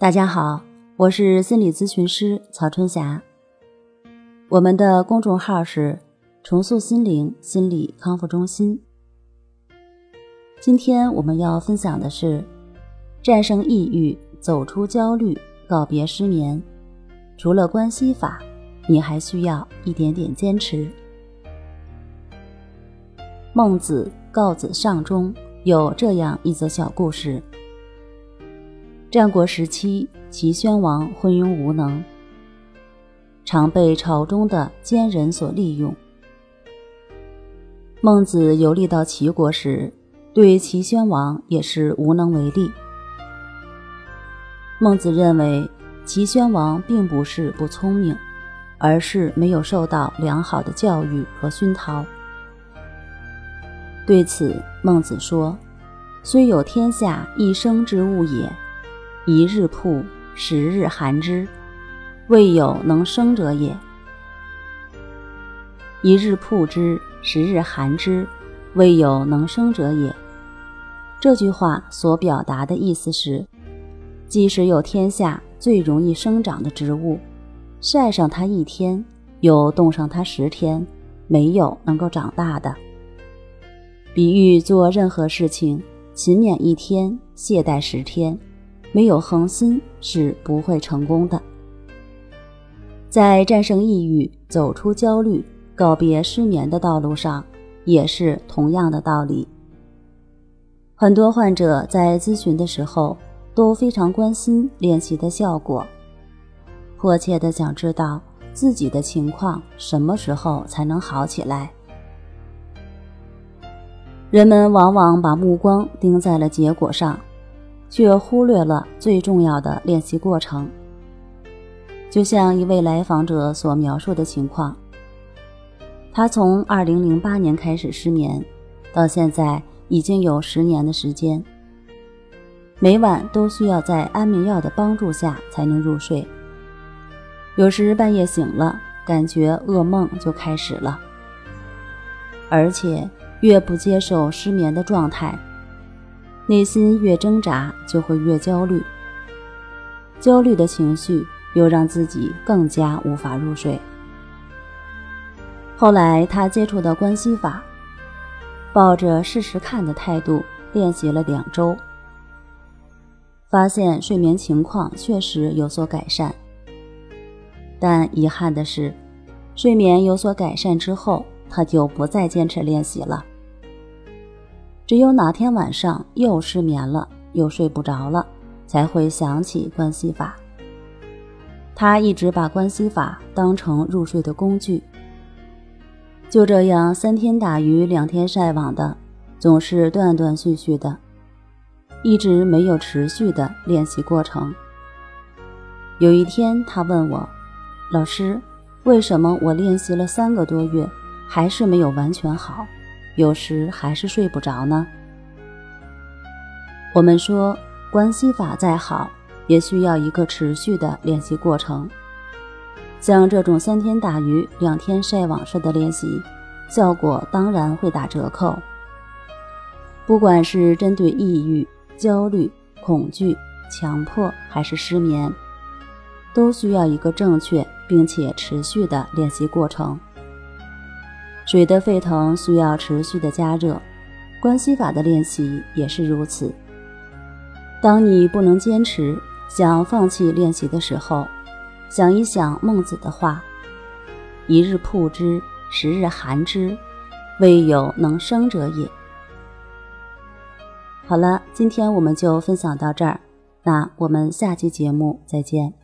大家好，我是心理咨询师曹春霞。我们的公众号是“重塑心灵心理康复中心”。今天我们要分享的是：战胜抑郁、走出焦虑、告别失眠。除了关系法，你还需要一点点坚持。孟子告子上中有这样一则小故事。战国时期，齐宣王昏庸无能，常被朝中的奸人所利用。孟子游历到齐国时，对齐宣王也是无能为力。孟子认为齐宣王并不是不聪明，而是没有受到良好的教育和熏陶。对此，孟子说：“虽有天下一生之物也。”一日曝，十日寒之，未有能生者也。一日曝之，十日寒之，未有能生者也。这句话所表达的意思是，即使有天下最容易生长的植物，晒上它一天，又冻上它十天，没有能够长大的。比喻做任何事情，勤勉一天，懈怠十天。没有恒心是不会成功的。在战胜抑郁、走出焦虑、告别失眠的道路上，也是同样的道理。很多患者在咨询的时候都非常关心练习的效果，迫切的想知道自己的情况什么时候才能好起来。人们往往把目光盯在了结果上。却忽略了最重要的练习过程。就像一位来访者所描述的情况，他从2008年开始失眠，到现在已经有十年的时间，每晚都需要在安眠药的帮助下才能入睡。有时半夜醒了，感觉噩梦就开始了，而且越不接受失眠的状态。内心越挣扎，就会越焦虑。焦虑的情绪又让自己更加无法入睡。后来，他接触到关系法，抱着试试看的态度练习了两周，发现睡眠情况确实有所改善。但遗憾的是，睡眠有所改善之后，他就不再坚持练习了。只有哪天晚上又失眠了，又睡不着了，才会想起关系法。他一直把关系法当成入睡的工具，就这样三天打鱼两天晒网的，总是断断续续的，一直没有持续的练习过程。有一天，他问我：“老师，为什么我练习了三个多月，还是没有完全好？”有时还是睡不着呢。我们说，关系法再好，也需要一个持续的练习过程。像这种三天打鱼两天晒网式的练习，效果当然会打折扣。不管是针对抑郁、焦虑、恐惧、强迫，还是失眠，都需要一个正确并且持续的练习过程。水的沸腾需要持续的加热，关系法的练习也是如此。当你不能坚持，想放弃练习的时候，想一想孟子的话：“一日曝之，十日寒之，未有能生者也。”好了，今天我们就分享到这儿，那我们下期节目再见。